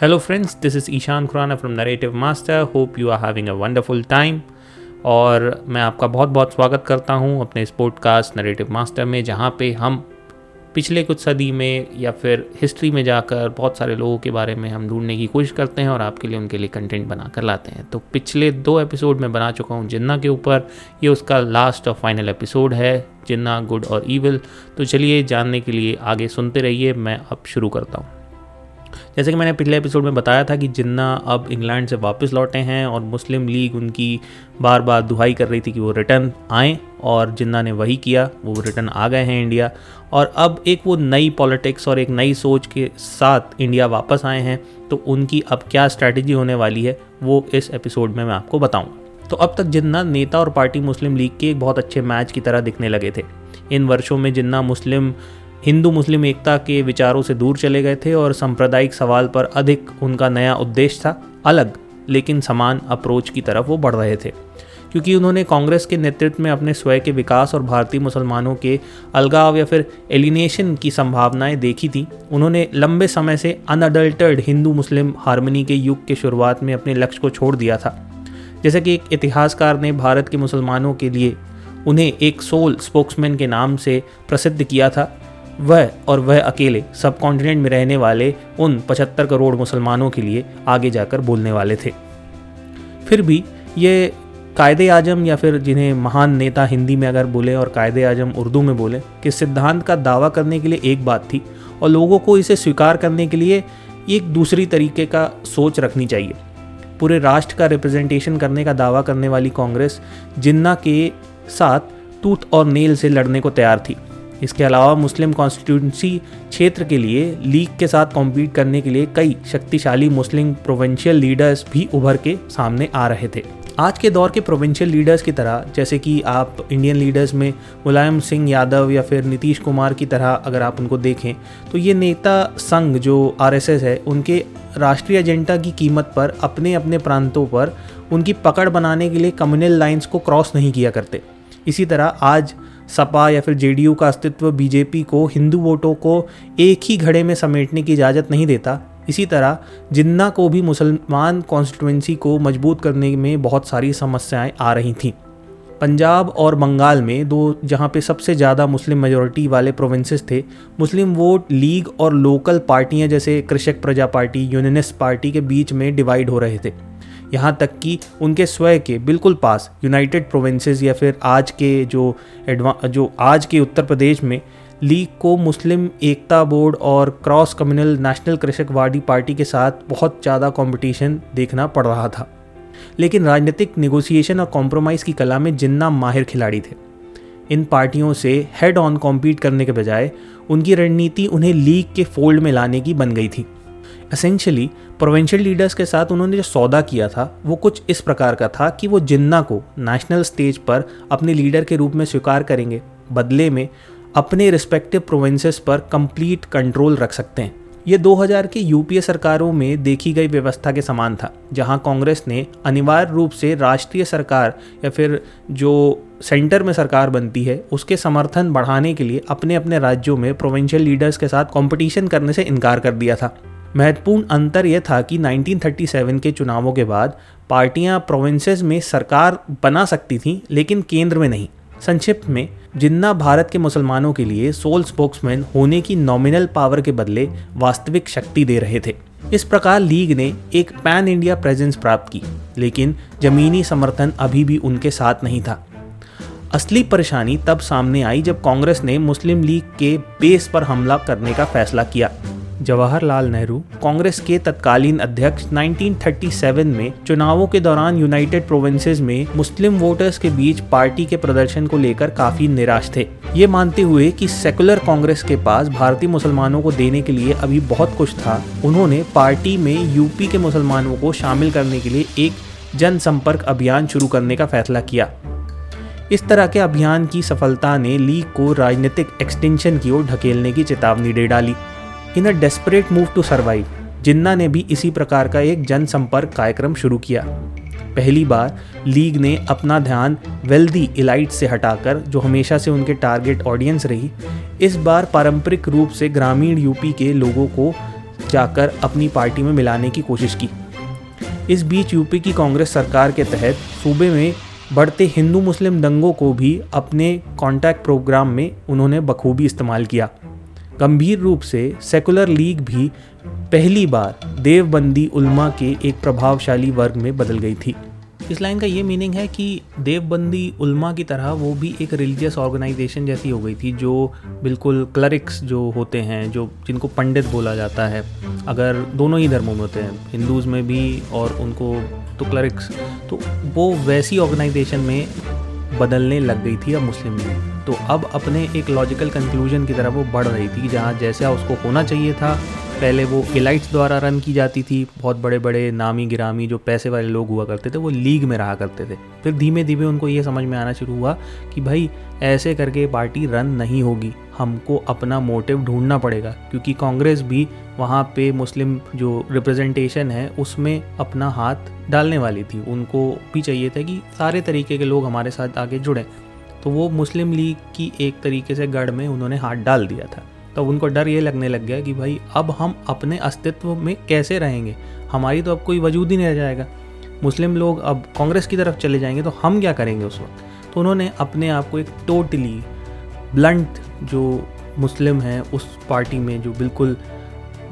Hello, friends, this is Ishan Khurana from Narrative Master. Hope you are having a wonderful time. और मैं आपका बहुत बहुत स्वागत करता हूँ अपने इस पॉडकास्ट नरेटिव मास्टर में जहाँ पे हम पिछले कुछ सदी में या फिर हिस्ट्री में जाकर बहुत सारे लोगों के बारे में हम ढूँढने की कोशिश करते हैं और आपके लिए उनके लिए कंटेंट बना कर लाते हैं तो पिछले दो एपिसोड में बना चुका हूँ जिन्ना के ऊपर ये उसका लास्ट और फाइनल एपिसोड है जिन्ना गुड और ईविल तो चलिए जानने के लिए आगे सुनते रहिए मैं अब शुरू करता हूँ जैसे कि मैंने पिछले एपिसोड में बताया था कि जिन्ना अब इंग्लैंड से वापस लौटे हैं और मुस्लिम लीग उनकी बार बार दुहाई कर रही थी कि वो रिटर्न आएँ और जिन्ना ने वही किया, वो रिटर्न आ गए हैं इंडिया। और अब एक वो नई पॉलिटिक्स और एक नई सोच के साथ इंडिया वापस आए हैं तो उनकी अब क्या स्ट्रैटेजी होने वाली है, वो इस एपिसोड में मैं आपको बताऊँगा। तो अब तक जिन्ना नेता और पार्टी मुस्लिम लीग के एक बहुत अच्छे मैच की तरह दिखने लगे थे। इन वर्षों में जिन्ना मुस्लिम हिंदू मुस्लिम एकता के विचारों से दूर चले गए थे और सांप्रदायिक सवाल पर अधिक उनका नया उद्देश्य था अलग, लेकिन समान अप्रोच की तरफ़ वो बढ़ रहे थे। क्योंकि उन्होंने कांग्रेस के नेतृत्व में अपने स्वयं के विकास और भारतीय मुसलमानों के अलगाव या फिर एलिनेशन की संभावनाएँ देखी थी। उन्होंने लंबे समय से अनअडल्टर्ड हिंदू मुस्लिम हारमोनी के युग के शुरुआत में अपने लक्ष्य को छोड़ दिया था। जैसे कि एक इतिहासकार ने भारत के मुसलमानों के लिए उन्हें एक सोल स्पोक्समैन के नाम से प्रसिद्ध किया था। वह और वह अकेले सब कॉन्टिनेंट में रहने वाले उन 75 करोड़ मुसलमानों के लिए आगे जाकर बोलने वाले थे। फिर भी ये कायदे आज़म या फिर जिन्हें महान नेता हिंदी में अगर बोले और कायदे आज़म उर्दू में बोले कि सिद्धांत का दावा करने के लिए एक बात थी और लोगों को इसे स्वीकार करने के लिए एक दूसरी तरीके का सोच रखनी चाहिए। पूरे राष्ट्र का रिप्रेजेंटेशन करने का दावा करने वाली कांग्रेस जिन्ना के साथ टूथ और नेल से लड़ने को तैयार थी। इसके अलावा मुस्लिम कॉन्स्टिट्यूंसी क्षेत्र के लिए लीग के साथ कॉम्पीट करने के लिए कई शक्तिशाली मुस्लिम प्रोविंशियल लीडर्स भी उभर के सामने आ रहे थे। आज के दौर के प्रोविंशियल लीडर्स की तरह, जैसे कि आप इंडियन लीडर्स में मुलायम सिंह यादव या फिर नीतीश कुमार की तरह अगर आप उनको देखें तो ये नेता संघ जो आरएसएस है, उनके राष्ट्रीय एजेंडा की कीमत पर अपने अपने प्रांतों पर उनकी पकड़ बनाने के लिए कम्युनल लाइंस को क्रॉस नहीं किया करते। इसी तरह आज सपा या फिर जेडीयू का अस्तित्व बीजेपी को, हिंदू वोटों को एक ही घड़े में समेटने की इजाज़त नहीं देता। इसी तरह, जिन्ना को भी मुसलमान कॉन्स्टिट्यूंसी को मज़बूत करने में बहुत सारी समस्याएँ आ रही थीं। पंजाब और बंगाल में दो, जहाँ पे सबसे ज़्यादा मुस्लिम मेजोरिटी वाले प्रोविंसेस थे, मुस्लिम वोट लीग और लोकल पार्टियाँ जैसे कृषक प्रजा पार्टी यूनियनिस्ट पार्टी के बीच में डिवाइड हो रहे थे। यहाँ तक कि उनके स्वयं के बिल्कुल पास यूनाइटेड प्रोविंसेस या फिर आज के जो एडवा, जो आज के उत्तर प्रदेश में लीग को मुस्लिम एकता बोर्ड और क्रॉस कम्युनल नेशनल कृषक कृषकवादी पार्टी के साथ बहुत ज़्यादा कंपटीशन देखना पड़ रहा था। लेकिन राजनीतिक निगोसिएशन और कॉम्प्रोमाइज़ की कला में जिन्ना माहिर खिलाड़ी थे, इन पार्टियों से हेड ऑन कॉम्पीट करने के बजाय उनकी रणनीति उन्हें लीग के फोल्ड में लाने की बन गई थी। असेंशली प्रोविंशियल लीडर्स के साथ उन्होंने जो सौदा किया था, वो कुछ इस प्रकार का था कि वो जिन्ना को नेशनल स्टेज पर अपने लीडर के रूप में स्वीकार करेंगे, बदले में अपने रिस्पेक्टिव प्रोविंसेस पर कंप्लीट कंट्रोल रख सकते हैं। ये 2000 के यूपीए सरकारों में देखी गई व्यवस्था के समान था, जहाँ कांग्रेस ने अनिवार्य रूप से राष्ट्रीय सरकार या फिर जो सेंटर में सरकार बनती है, उसके समर्थन बढ़ाने के लिए अपने अपने राज्यों में प्रोविंशियल लीडर्स के साथ कंपटीशन करने से इनकार कर दिया था। महत्वपूर्ण अंतर यह था कि 1937 के चुनावों के बाद पार्टियाँ प्रोविंसेस में सरकार बना सकती थीं, लेकिन केंद्र में नहीं। संक्षिप्त में, जिन्ना भारत के मुसलमानों के लिए सोल स्पोक्समैन होने की नॉमिनल पावर के बदले वास्तविक शक्ति दे रहे थे। इस प्रकार लीग ने एक पैन इंडिया प्रेजेंस प्राप्त की, लेकिन जमीनी समर्थन अभी भी उनके साथ नहीं था। असली परेशानी तब सामने आई जब कांग्रेस ने मुस्लिम लीग के बेस पर हमला करने का फैसला किया। जवाहरलाल नेहरू, कांग्रेस के तत्कालीन अध्यक्ष 1937 में चुनावों के दौरान यूनाइटेड प्रोविंसेस में मुस्लिम वोटर्स के बीच पार्टी के प्रदर्शन को लेकर काफ़ी निराश थे। ये मानते हुए कि सेकुलर कांग्रेस के पास भारतीय मुसलमानों को देने के लिए अभी बहुत कुछ था। उन्होंने पार्टी में यूपी के मुसलमानों को शामिल करने के लिए एक जनसंपर्क अभियान शुरू करने का फैसला किया। इस तरह के अभियान की सफलता ने लीग को राजनीतिक एक्सटेंशन की ओर ढकेलने की चेतावनी दे डाली। In a desperate move to survive Jinnah ने भी इसी प्रकार का एक जनसंपर्क कार्यक्रम शुरू किया। पहली बार, लीग ने अपना ध्यान वेल्दी इलाइट से हटाकर, जो हमेशा से उनके टारगेट ऑडियंस रही, इस बार पारंपरिक रूप से ग्रामीण यूपी के लोगों को जाकर अपनी पार्टी में मिलाने की कोशिश की। इस बीच यूपी की कांग्रेस सरकार के तहत सूबे में बढ़ते हिंदू मुस्लिम दंगों को भी अपने कॉन्टैक्ट प्रोग्राम में उन्होंने बखूबी इस्तेमाल किया। गंभीर रूप से सेकुलर लीग भी पहली बार देवबंदी उल्मा के एक प्रभावशाली वर्ग में बदल गई थी। इस लाइन का ये मीनिंग है कि देवबंदी उल्मा की तरह वो भी एक रिलीजियस ऑर्गेनाइजेशन जैसी हो गई थी, जो बिल्कुल क्लरिक्स जो होते हैं, जो जिनको पंडित बोला जाता है, अगर दोनों ही धर्मों में होते हैं, हिंदूज़ में भी और उनको तो क्लरिक्स तो वो वैसी ऑर्गेनाइजेशन में बदलने लग गई थी अब मुस्लिम लीग तो अब अपने एक लॉजिकल कंक्लूजन की तरफ़ वो बढ़ रही थी, जहाँ जैसा उसको होना चाहिए था, पहले वो इलाइट्स द्वारा रन की जाती थी, बहुत बड़े बड़े नामी गिरामी जो पैसे वाले लोग हुआ करते थे, वो लीग में रहा करते थे। फिर धीमे धीमे उनको ये समझ में आना शुरू हुआ कि भाई, ऐसे करके पार्टी रन नहीं होगी, हमको अपना मोटिव ढूंढना पड़ेगा, क्योंकि कांग्रेस भी वहाँ पे मुस्लिम जो रिप्रेजेंटेशन है, उसमें अपना हाथ डालने वाली थी। उनको भी चाहिए था कि सारे तरीके के लोग हमारे साथ आगे जुड़ें। तो वो मुस्लिम लीग की एक तरीके से गढ़ में उन्होंने हाथ डाल दिया था। तो उनको डर ये लगने लग गया कि भाई, अब हम अपने अस्तित्व में कैसे रहेंगे? हमारी तो अब कोई वजूद ही नहीं रह जाएगा। मुस्लिम लोग अब कांग्रेस की तरफ़ चले जाएँगे तो हम क्या करेंगे उस वक्त? तो उन्होंने अपने आप को एक टोटली ब्लंट जो मुस्लिम है, उस पार्टी में जो बिल्कुल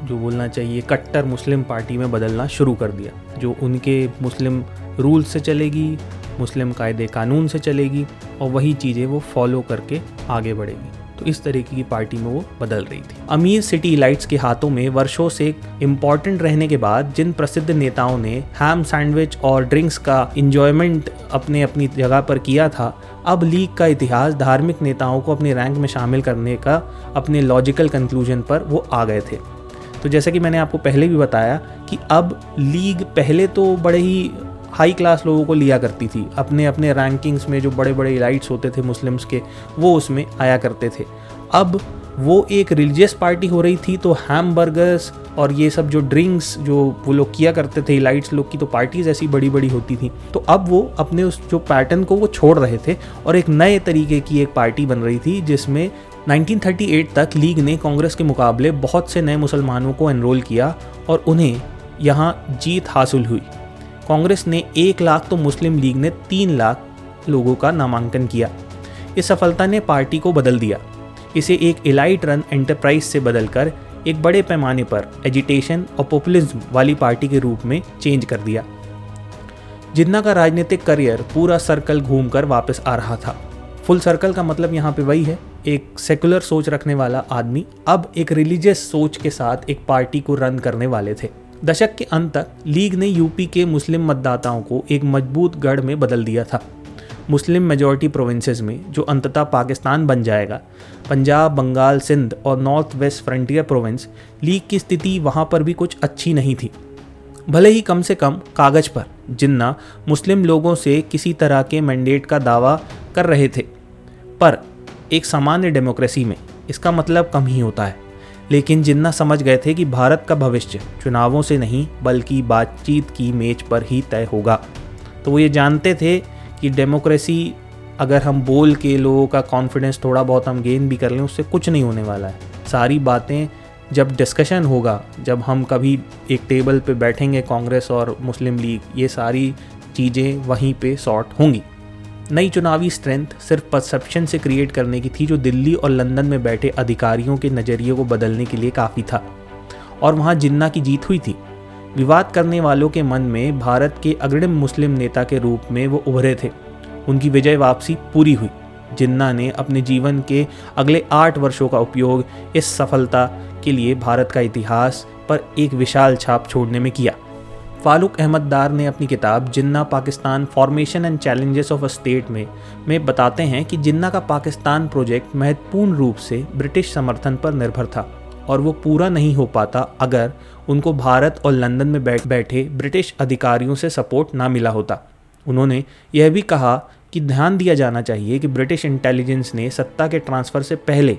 जो बोलना चाहिए, कट्टर मुस्लिम पार्टी में बदलना शुरू कर दिया, जो उनके मुस्लिम रूल से चलेगी मुस्लिम कायदे कानून से चलेगी और वही चीज़ें वो फॉलो करके आगे बढ़ेगी। तो इस तरीके की पार्टी में वो बदल रही थी। अमीर सिटी लाइट्स के हाथों में वर्षों से इंपॉर्टेंट रहने के बाद जिन प्रसिद्ध नेताओं ने हैम सैंडविच और ड्रिंक्स का इंजॉयमेंट अपने अपनी जगह पर किया था, अब लीग का इतिहास धार्मिक नेताओं को अपने रैंक में शामिल करने का अपने लॉजिकल कंक्लूजन पर वो आ गए थे। तो जैसा कि मैंने आपको पहले भी बताया कि अब लीग पहले तो बड़े ही हाई क्लास लोगों को लिया करती थी। अपने अपने रैंकिंग्स में जो बड़े बड़े इलाइट्स होते थे मुस्लिम्स के, वो उसमें आया करते थे। अब वो एक रिलीजियस पार्टी हो रही थी तो हैम बर्गर्स और ये सब जो ड्रिंक्स जो वो लोग किया करते थे इलाइट्स लोग की तो पार्टीज़ ऐसी बड़ी बड़ी होती थी। तो अब वो अपने उस जो पैटर्न को वो छोड़ रहे थे और एक नए तरीके की एक पार्टी बन रही थी जिसमें 1938 तक लीग ने कांग्रेस के मुकाबले बहुत से नए मुसलमानों को एनरोल किया और उन्हें यहाँ जीत हासिल हुई। कांग्रेस ने एक लाख तो मुस्लिम लीग ने तीन लाख लोगों का नामांकन किया। इस सफलता ने पार्टी को बदल दिया। इसे एक इलाइट रन एंटरप्राइज से बदलकर एक बड़े पैमाने पर एजिटेशन और पॉपुलिज्म वाली पार्टी के रूप में चेंज कर दिया। जिन्ना का राजनीतिक करियर पूरा सर्कल घूमकर वापस आ रहा था। फुल सर्कल का मतलब यहाँ पे वही है। एक सेकुलर सोच रखने वाला आदमी अब एक रिलीजियस सोच के साथ एक पार्टी को रन करने वाले थे। दशक के अंत तक लीग ने यूपी के मुस्लिम मतदाताओं को एक मज़बूत गढ़ में बदल दिया था। मुस्लिम मेजॉरिटी प्रोविंसेस में, जो अंततः पाकिस्तान बन जाएगा, पंजाब, बंगाल, सिंध और north west frontier province league की स्थिति वहाँ पर भी कुछ अच्छी नहीं थी। भले ही कम से कम कागज़ पर, जिन्ना मुस्लिम लोगों से किसी तरह के मैंडेट का दावा कर रहे थे। पर, एक सामान्य डेमोक्रेसी में, इसका मतलब कम ही होता है। लेकिन जिन्ना समझ गए थे कि भारत का भविष्य चुनावों से नहीं, बल्कि बातचीत की मेज पर ही तय होगा। तो वो ये जानते थे कि डेमोक्रेसी, अगर हम बोल के लोगों का कॉन्फिडेंस थोड़ा बहुत हम गेन भी कर लें, उससे कुछ नहीं होने वाला है। सारी बातें जब डिस्कशन होगा, जब हम कभी एक टेबल पे बैठेंगे, कांग्रेस और मुस्लिम लीग, ये सारी चीज़ें वहीं पे सॉर्ट होंगी। नई चुनावी स्ट्रेंथ सिर्फ़ परसेप्शन से क्रिएट करने की थी जो दिल्ली और लंदन में बैठे अधिकारियों के नज़रिए को बदलने के लिए काफ़ी था। और वहाँ जिन्ना की जीत हुई थी। विवाद करने वालों के मन में भारत के अग्रिम मुस्लिम नेता के रूप में वो उभरे थे। उनकी विजय वापसी पूरी हुई। जिन्ना ने अपने जीवन के अगले आठ वर्षों का उपयोग इस सफलता के लिए भारत का इतिहास पर एक विशाल छाप छोड़ने में किया। फारूक अहमद दार ने अपनी किताब Jinnah Pakistan formation and challenges of a state में में बताते हैं कि जिन्ना का पाकिस्तान प्रोजेक्ट महत्वपूर्ण रूप से ब्रिटिश समर्थन पर निर्भर था और वो पूरा नहीं हो पाता अगर उनको भारत और लंदन में बैठ, बैठे ब्रिटिश अधिकारियों से सपोर्ट ना मिला होता। उन्होंने यह भी कहा कि ध्यान दिया जाना चाहिए कि ब्रिटिश इंटेलिजेंस ने सत्ता के ट्रांसफ़र से पहले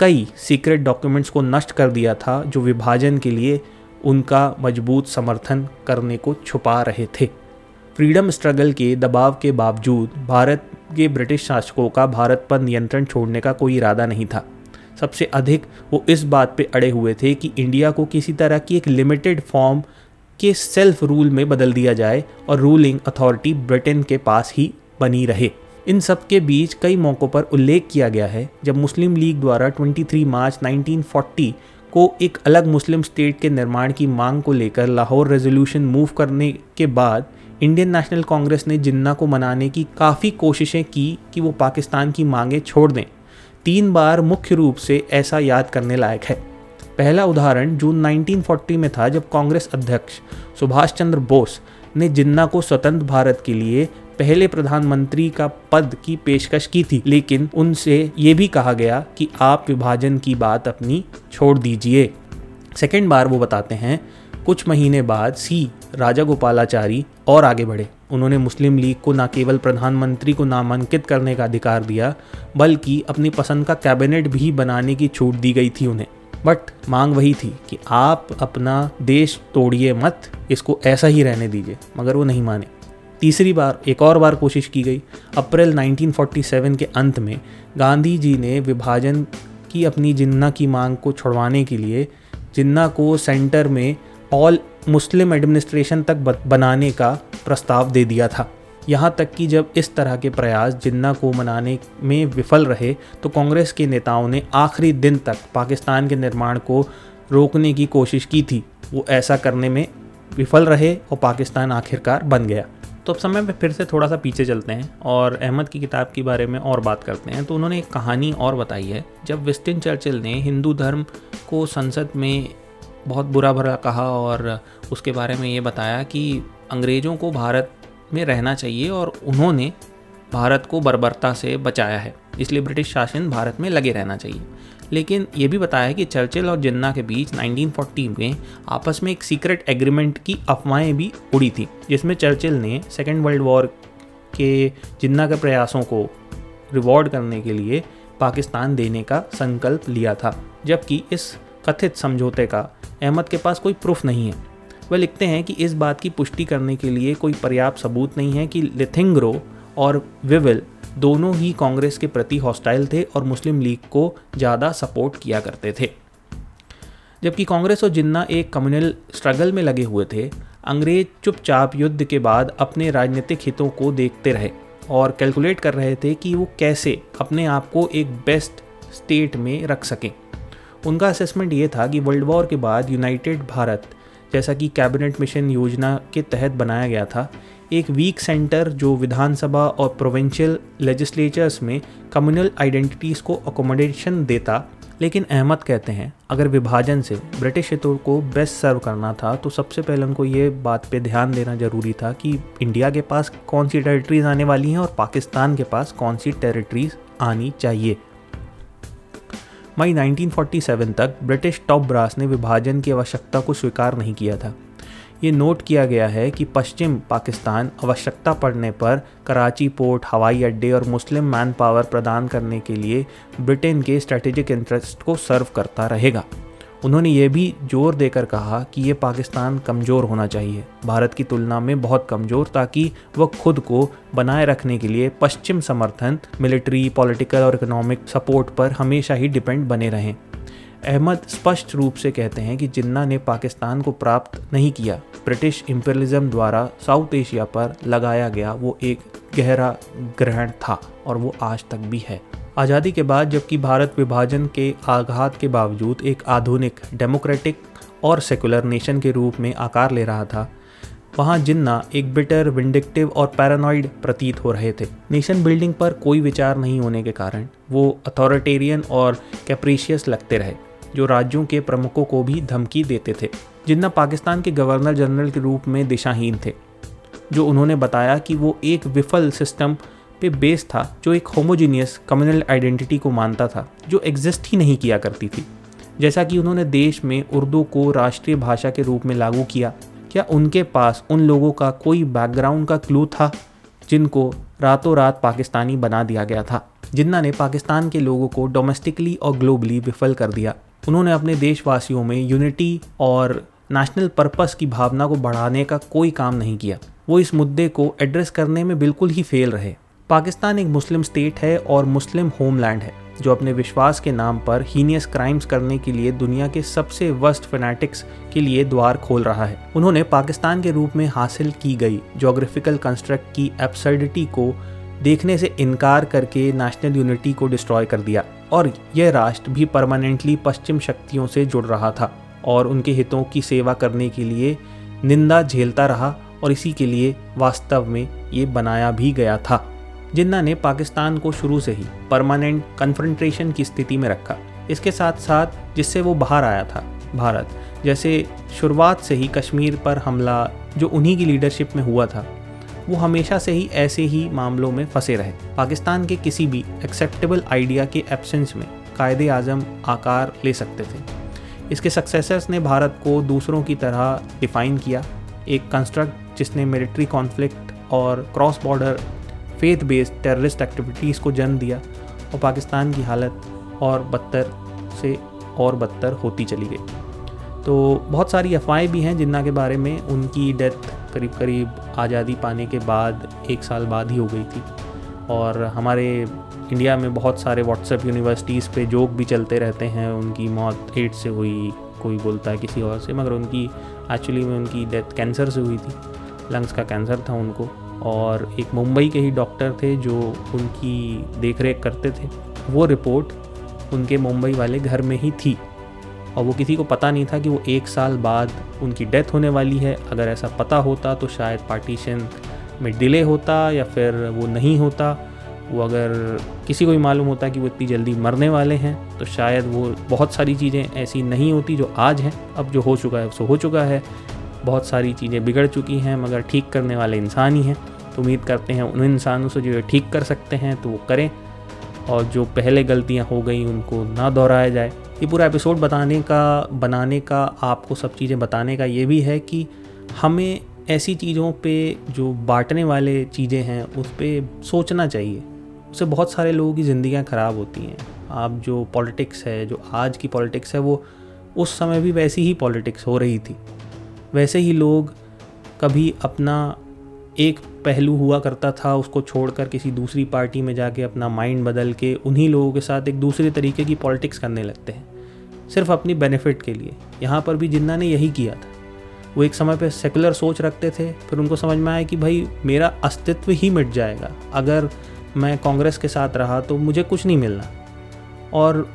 कई सीक्रेट डॉक्यूमेंट्स को नष्ट कर दिया था जो विभाजन के लिए उनका मज़बूत समर्थन करने को छुपा रहे थे। फ्रीडम स्ट्रगल के दबाव के बावजूद भारत के ब्रिटिश शासकों का भारत पर नियंत्रण छोड़ने का कोई इरादा नहीं था। सबसे अधिक वो इस बात पे अड़े हुए थे कि इंडिया को किसी तरह की एक लिमिटेड फॉर्म के सेल्फ रूल में बदल दिया जाए और रूलिंग अथॉरिटी ब्रिटेन के पास ही बनी रहे। इन सब के बीच कई मौक़ों पर उल्लेख किया गया है जब मुस्लिम लीग द्वारा 23 मार्च 1940 को एक अलग मुस्लिम स्टेट के निर्माण की मांग को लेकर लाहौर रेजोल्यूशन मूव करने के बाद इंडियन नेशनल कांग्रेस ने जिन्ना को मनाने की काफ़ी कोशिशें की कि वो पाकिस्तान की मांगें छोड़ दें। तीन बार मुख्य रूप से ऐसा याद करने लायक है। पहला उदाहरण जून 1940 में था जब कांग्रेस अध्यक्ष सुभाष चंद्र बोस ने जिन्ना को स्वतंत्र भारत के लिए पहले प्रधानमंत्री का पद की पेशकश की थी, लेकिन उनसे ये भी कहा गया कि आप विभाजन की बात अपनी छोड़ दीजिए। सेकेंड बार वो बताते हैं, कुछ महीने बाद सी राजा गोपालाचारी और आगे बढ़े। उन्होंने मुस्लिम लीग को न केवल प्रधानमंत्री को नामांकित करने का अधिकार दिया, बल्कि अपनी पसंद का कैबिनेट भी बनाने की छूट दी गई थी उन्हें। बट मांग वही थी कि आप अपना देश तोड़िए मत, इसको ऐसा ही रहने दीजिए, मगर वो नहीं माने। तीसरी बार, एक और बार कोशिश की गई। अप्रैल 1947 के अंत में गांधी जी ने विभाजन की अपनी जिन्ना की मांग को छुड़वाने के लिए जिन्ना को सेंटर में ऑल मुस्लिम एडमिनिस्ट्रेशन तक बनाने का प्रस्ताव दे दिया था। यहाँ तक कि जब इस तरह के प्रयास जिन्ना को मनाने में विफल रहे तो कांग्रेस के नेताओं ने आखिरी दिन तक पाकिस्तान के निर्माण को रोकने की कोशिश की थी। वो ऐसा करने में विफल रहे और पाकिस्तान आखिरकार बन गया। तो अब समय में फिर से थोड़ा सा पीछे चलते हैं और अहमद की किताब के बारे में और बात करते हैं। तो उन्होंने एक कहानी और बताई है। जब विस्टिन चर्चिल ने हिंदू धर्म को संसद में बहुत बुरा भरा कहा और उसके बारे में ये बताया कि अंग्रेज़ों को भारत में रहना चाहिए और उन्होंने भारत को बर्बरता से बचाया है, इसलिए ब्रिटिश शासन भारत में लगे रहना चाहिए। लेकिन ये भी बताया कि चर्चिल और जिन्ना के बीच 1940 में आपस में एक सीक्रेट एग्रीमेंट की अफवाहें भी उड़ी थी, जिसमें चर्चिल ने सेकेंड वर्ल्ड वॉर के जिन्ना के प्रयासों को रिवॉर्ड करने के लिए पाकिस्तान देने का संकल्प लिया था, जबकि इस कथित समझौते का अहमद के पास कोई प्रूफ नहीं है। वह लिखते हैं कि इस बात की पुष्टि करने के लिए कोई पर्याप्त सबूत नहीं है कि लिथिंग्रो और विविल दोनों ही कांग्रेस के प्रति हॉस्टाइल थे और मुस्लिम लीग को ज़्यादा सपोर्ट किया करते थे। जबकि कांग्रेस और जिन्ना एक कम्युनल स्ट्रगल में लगे हुए थे, अंग्रेज़ चुपचाप युद्ध के बाद अपने राजनीतिक हितों को देखते रहे और कैलकुलेट कर रहे थे कि वो कैसे अपने आप को एक बेस्ट स्टेट में रख सकें। उनका असेसमेंट ये था कि वर्ल्ड वॉर के बाद यूनाइटेड भारत जैसा कि कैबिनेट मिशन योजना के तहत बनाया गया था एक वीक सेंटर जो विधानसभा और प्रोविंशियल लेजिस्लेचर्स में कम्युनल आइडेंटिटीज़ को अकोमोडेशन देता, लेकिन अहमद कहते हैं, अगर विभाजन से ब्रिटिश हितों को बेस्ट सर्व करना था तो सबसे पहले उनको ये बात पे ध्यान देना ज़रूरी था कि इंडिया के पास कौन सी टेरिटरीज़ आने वाली हैं और पाकिस्तान के पास कौन सी टेरिटरीज़ आनी चाहिए। मई 1947 तक ब्रिटिश टॉप ब्रास ने विभाजन की आवश्यकता को स्वीकार नहीं किया था। ये नोट किया गया है कि पश्चिम पाकिस्तान आवश्यकता पड़ने पर कराची पोर्ट, हवाई अड्डे और मुस्लिम मैन पावर प्रदान करने के लिए ब्रिटेन के स्ट्रेटेजिक इंटरेस्ट को सर्व करता रहेगा। उन्होंने ये भी ज़ोर देकर कहा कि ये पाकिस्तान कमज़ोर होना चाहिए। भारत की तुलना में बहुत कमज़ोर, ताकि वह खुद को बनाए रखने के लिए पश्चिम समर्थन मिलिट्री पॉलिटिकल और इकोनॉमिक सपोर्ट पर हमेशा ही डिपेंड बने रहें। अहमद स्पष्ट रूप से कहते हैं कि जिन्ना ने पाकिस्तान को प्राप्त नहीं किया, ब्रिटिश इम्पेरिज्म द्वारा साउथ एशिया पर लगाया गया वो एक गहरा ग्रहण था और वो आज तक भी है। आज़ादी के बाद जबकि भारत विभाजन के आघात के बावजूद एक आधुनिक डेमोक्रेटिक और सेकुलर नेशन के रूप में आकार ले रहा था वहाँ जिन्ना एक बिटर विंडिक्टिव और पैरानॉइड प्रतीत हो रहे थे। नेशन बिल्डिंग पर कोई विचार नहीं होने के कारण वो अथॉरिटेरियन और कैप्रीशियस लगते रहे, जो राज्यों के प्रमुखों को भी धमकी देते थे। जिन्ना पाकिस्तान के गवर्नर जनरल के रूप में दिशाहीन थे, जो उन्होंने बताया कि वो एक विफल सिस्टम पे बेस था, जो एक होमोजीनियस कम्युनल आइडेंटिटी को मानता था, जो एग्जिस्ट ही नहीं किया करती थी। जैसा कि उन्होंने देश में उर्दू को राष्ट्रीय भाषा के रूप में लागू किया क्या उनके पास उन लोगों का कोई बैकग्राउंड का क्लू था, जिनको रातों रात पाकिस्तानी बना दिया गया था जिन्ना ने पाकिस्तान के लोगों को डोमेस्टिकली और ग्लोबली विफल कर दिया? उन्होंने अपने देशवासियों में यूनिटी और नेशनल पर्पस की भावना को बढ़ाने का कोई काम नहीं किया। वो इस मुद्दे को एड्रेस करने में बिल्कुल ही फेल रहे। पाकिस्तान एक मुस्लिम स्टेट है और मुस्लिम होमलैंड है। जो अपने विश्वास के नाम पर हीनियस क्राइम्स करने के लिए दुनिया के सबसे वर्स्ट फैनेटिक्स के लिए द्वार खोल रहा है। उन्होंने पाकिस्तान के रूप में हासिल की गई जोग्राफिकल कंस्ट्रक्ट की एब्सर्डिटी को देखने से इनकार करके नेशनल यूनिटी को डिस्ट्रॉय कर दिया और यह राष्ट्र भी परमानेंटली पश्चिम शक्तियों से जुड़ रहा था और उनके हितों की सेवा करने के लिए निंदा झेलता रहा और इसी के लिए वास्तव में ये बनाया भी गया था। जिन्ना ने पाकिस्तान को शुरू से ही परमानेंट कन्फ्रंट्रेशन की स्थिति में रखा। इसके साथ साथ जिससे वो बाहर आया था, भारत, जैसे शुरुआत से ही कश्मीर पर हमला जो उन्हीं की लीडरशिप में हुआ था, वो हमेशा से ही ऐसे ही मामलों में फंसे रहे। पाकिस्तान के किसी भी एक्सेप्टेबल आइडिया के एब्सेंस में कायदे आज़म आकार ले सकते थे। इसके सक्सेसर्स ने भारत को दूसरों की तरह डिफ़ाइन किया। एक कंस्ट्रक्ट जिसने मिलिट्री कॉन्फ्लिक्ट और cross border faith based terrorist activities को जन्म दिया और पाकिस्तान की हालत और बदतर से और बदतर होती चली गई। तो बहुत सारी अफवाहें भी हैं जिन्ना के बारे में। उनकी डेथ करीब करीब आज़ादी पाने के बाद एक साल बाद ही हो गई थी। और हमारे इंडिया में बहुत सारे व्हाट्सएप यूनिवर्सिटीज़ पे जोक भी चलते रहते हैं। उनकी मौत एड्स से हुई, कोई बोलता है किसी और से, मगर उनकी एक्चुअली में उनकी डेथ कैंसर से हुई थी। लंग्स का कैंसर था उनको। और एक मुंबई के ही डॉक्टर थे जो उनकी देख रेख करते थे। वो रिपोर्ट उनके मुंबई वाले घर में ही थी। और वो किसी को पता नहीं था कि वो एक साल बाद उनकी डेथ होने वाली है। अगर ऐसा पता होता तो शायद पार्टीशन में डिले होता या फिर वो नहीं होता। वो अगर किसी को भी मालूम होता कि वो इतनी जल्दी मरने वाले हैं तो शायद वो बहुत सारी चीज़ें ऐसी नहीं होती जो आज हैं। अब जो हो चुका है, सो हो चुका है। बहुत सारी चीज़ें बिगड़ चुकी हैं, मगर ठीक करने वाले इंसान ही हैं। तो उम्मीद करते हैं उन इंसानों से जो ये ठीक कर सकते हैं तो वो करें और जो पहले गलतियाँ हो गई, उनको ना दोहराया जाए। ये पूरा एपिसोड बताने का, बनाने का, आपको सब चीज़ें बताने का ये भी है कि हमें ऐसी चीज़ों पे जो बांटने वाले चीज़ें हैं, उस पर सोचना चाहिए। उससे बहुत सारे लोगों की ज़िंदियाँ ख़राब होती हैं। आप जो पॉलिटिक्स है, जो आज की पॉलिटिक्स है, वो उस समय भी वैसी ही पॉलिटिक्स हो रही थी। वैसे ही लोग कभी अपना एक पहलू हुआ करता था, उसको छोड़कर किसी दूसरी पार्टी में जाके अपना माइंड बदल के उन्हीं लोगों के साथ एक दूसरे तरीके की पॉलिटिक्स करने लगते हैं, सिर्फ़ अपनी बेनिफिट के लिए। यहाँ पर भी जिन्ना ने यही किया था। वो एक समय पे सेकुलर सोच रखते थे, फिर उनको समझ में आया कि भाई मेरा अस्तित्व ही मिट जाएगा। अगर मैं कांग्रेस के साथ रहा तो मुझे कुछ नहीं मिलना। और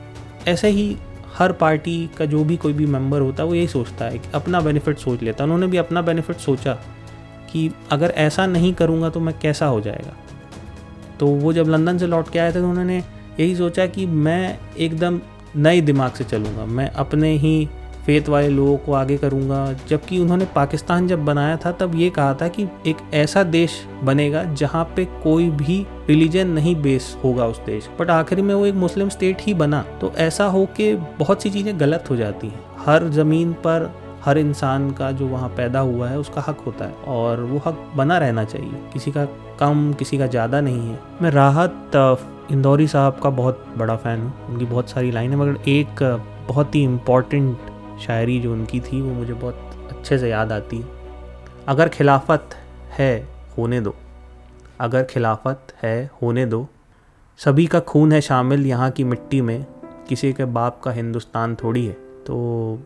ऐसे ही हर पार्टी का जो भी कोई भी मेंबर होता है, वो यही सोचता है कि अपना बेनिफिट सोच लेता उन्होंने भी अपना बेनिफिट सोचा कि अगर ऐसा नहीं करूँगा तो मैं कैसा हो जाएगा। तो वो जब लंदन से लौट के आए थे तो उन्होंने यही सोचा कि मैं एकदम नए दिमाग से चलूँगा। मैं अपने ही फेत वाले लोगों को आगे करूँगा। जबकि उन्होंने पाकिस्तान जब बनाया था, तब ये कहा था कि एक ऐसा देश बनेगा जहाँ पे कोई भी रिलीजन नहीं बेस होगा उस देश। बट आखिर में वो एक मुस्लिम स्टेट ही बना तो ऐसा हो के बहुत सी चीज़ें गलत हो जाती हैं। हर ज़मीन पर हर इंसान का जो वहाँ पैदा हुआ है, उसका हक होता है, और वो हक बना रहना चाहिए। किसी का कम, किसी का ज़्यादा नहीं है। मैं राहत इंदौरी साहब का बहुत बड़ा फ़ैन हूँ। उनकी बहुत सारी लाइन है मगर एक बहुत ही इंपॉर्टेंट शायरी जो उनकी थी, वो मुझे बहुत अच्छे से याद आती है। अगर खिलाफत है, होने दो। अगर खिलाफत है, होने दो। सभी का खून है शामिल यहाँ की मिट्टी में। किसी के बाप का हिंदुस्तान थोड़ी है। तो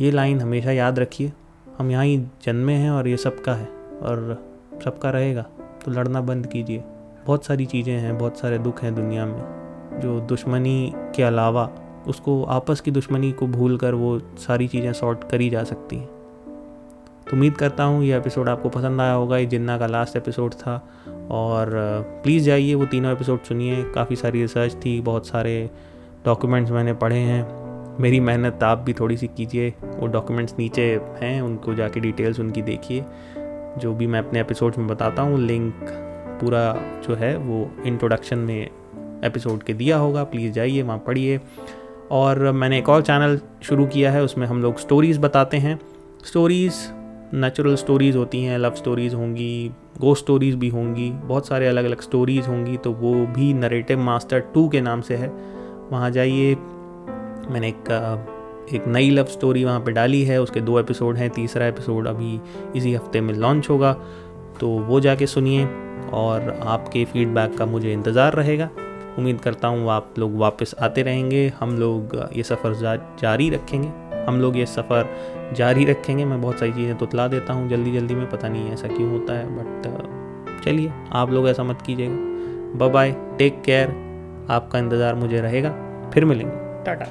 ये लाइन हमेशा याद रखिए। हम यहाँ ही जन्मे हैं और ये सबका है और सबका रहेगा। तो लड़ना बंद कीजिए। बहुत सारी चीज़ें हैं, बहुत सारे दुख हैं दुनिया में, जो दुश्मनी के अलावा उसको आपस की दुश्मनी को भूल कर वो सारी चीज़ें सॉर्ट करी जा सकती हैं। तो उम्मीद करता हूँ ये एपिसोड आपको पसंद आया होगा। ये जिन्ना का लास्ट एपिसोड था। और प्लीज़ जाइए, वो तीनों एपिसोड सुनिए। काफ़ी सारी रिसर्च थी, बहुत सारे डॉक्यूमेंट्स मैंने पढ़े हैं। मेरी मेहनत आप भी थोड़ी सी कीजिए। वो डॉक्यूमेंट्स नीचे हैं, उनको जाके डिटेल्स उनकी देखिए। जो भी मैं अपने एपिसोड में बताता हूँ लिंक पूरा जो है, वो इंट्रोडक्शन में एपिसोड के दिया होगा। प्लीज़ जाइए, वहाँ पढ़िए। और मैंने एक और चैनल शुरू किया है, उसमें हम लोग स्टोरीज़ बताते हैं। स्टोरीज़ नेचुरल स्टोरीज़ होती हैं लव स्टोरीज़ होंगी गो स्टोरीज़ भी होंगी, बहुत सारे अलग अलग स्टोरीज़ होंगी तो वो भी नरेटिव मास्टर टू के नाम से है। वहाँ जाइए, मैंने एक एक नई लव स्टोरी वहाँ पे डाली है, उसके दो एपिसोड हैं, तीसरा एपिसोड अभी इसी हफ़्ते में लॉन्च होगा तो वो जाके सुनिए और आपके फीडबैक का मुझे इंतज़ार रहेगा। उम्मीद करता हूँ आप लोग वापस आते रहेंगे। हम लोग ये सफ़र जारी रखेंगे। हम लोग ये सफ़र जारी रखेंगे। मैं बहुत सारी चीज़ें तुतला देता हूँ जल्दी जल्दी में। पता नहीं ऐसा क्यों होता है बट चलिए, आप लोग ऐसा मत कीजिएगा। बाय बाय टेक केयर आपका इंतज़ार मुझे रहेगा। फिर मिलेंगे। टाटा।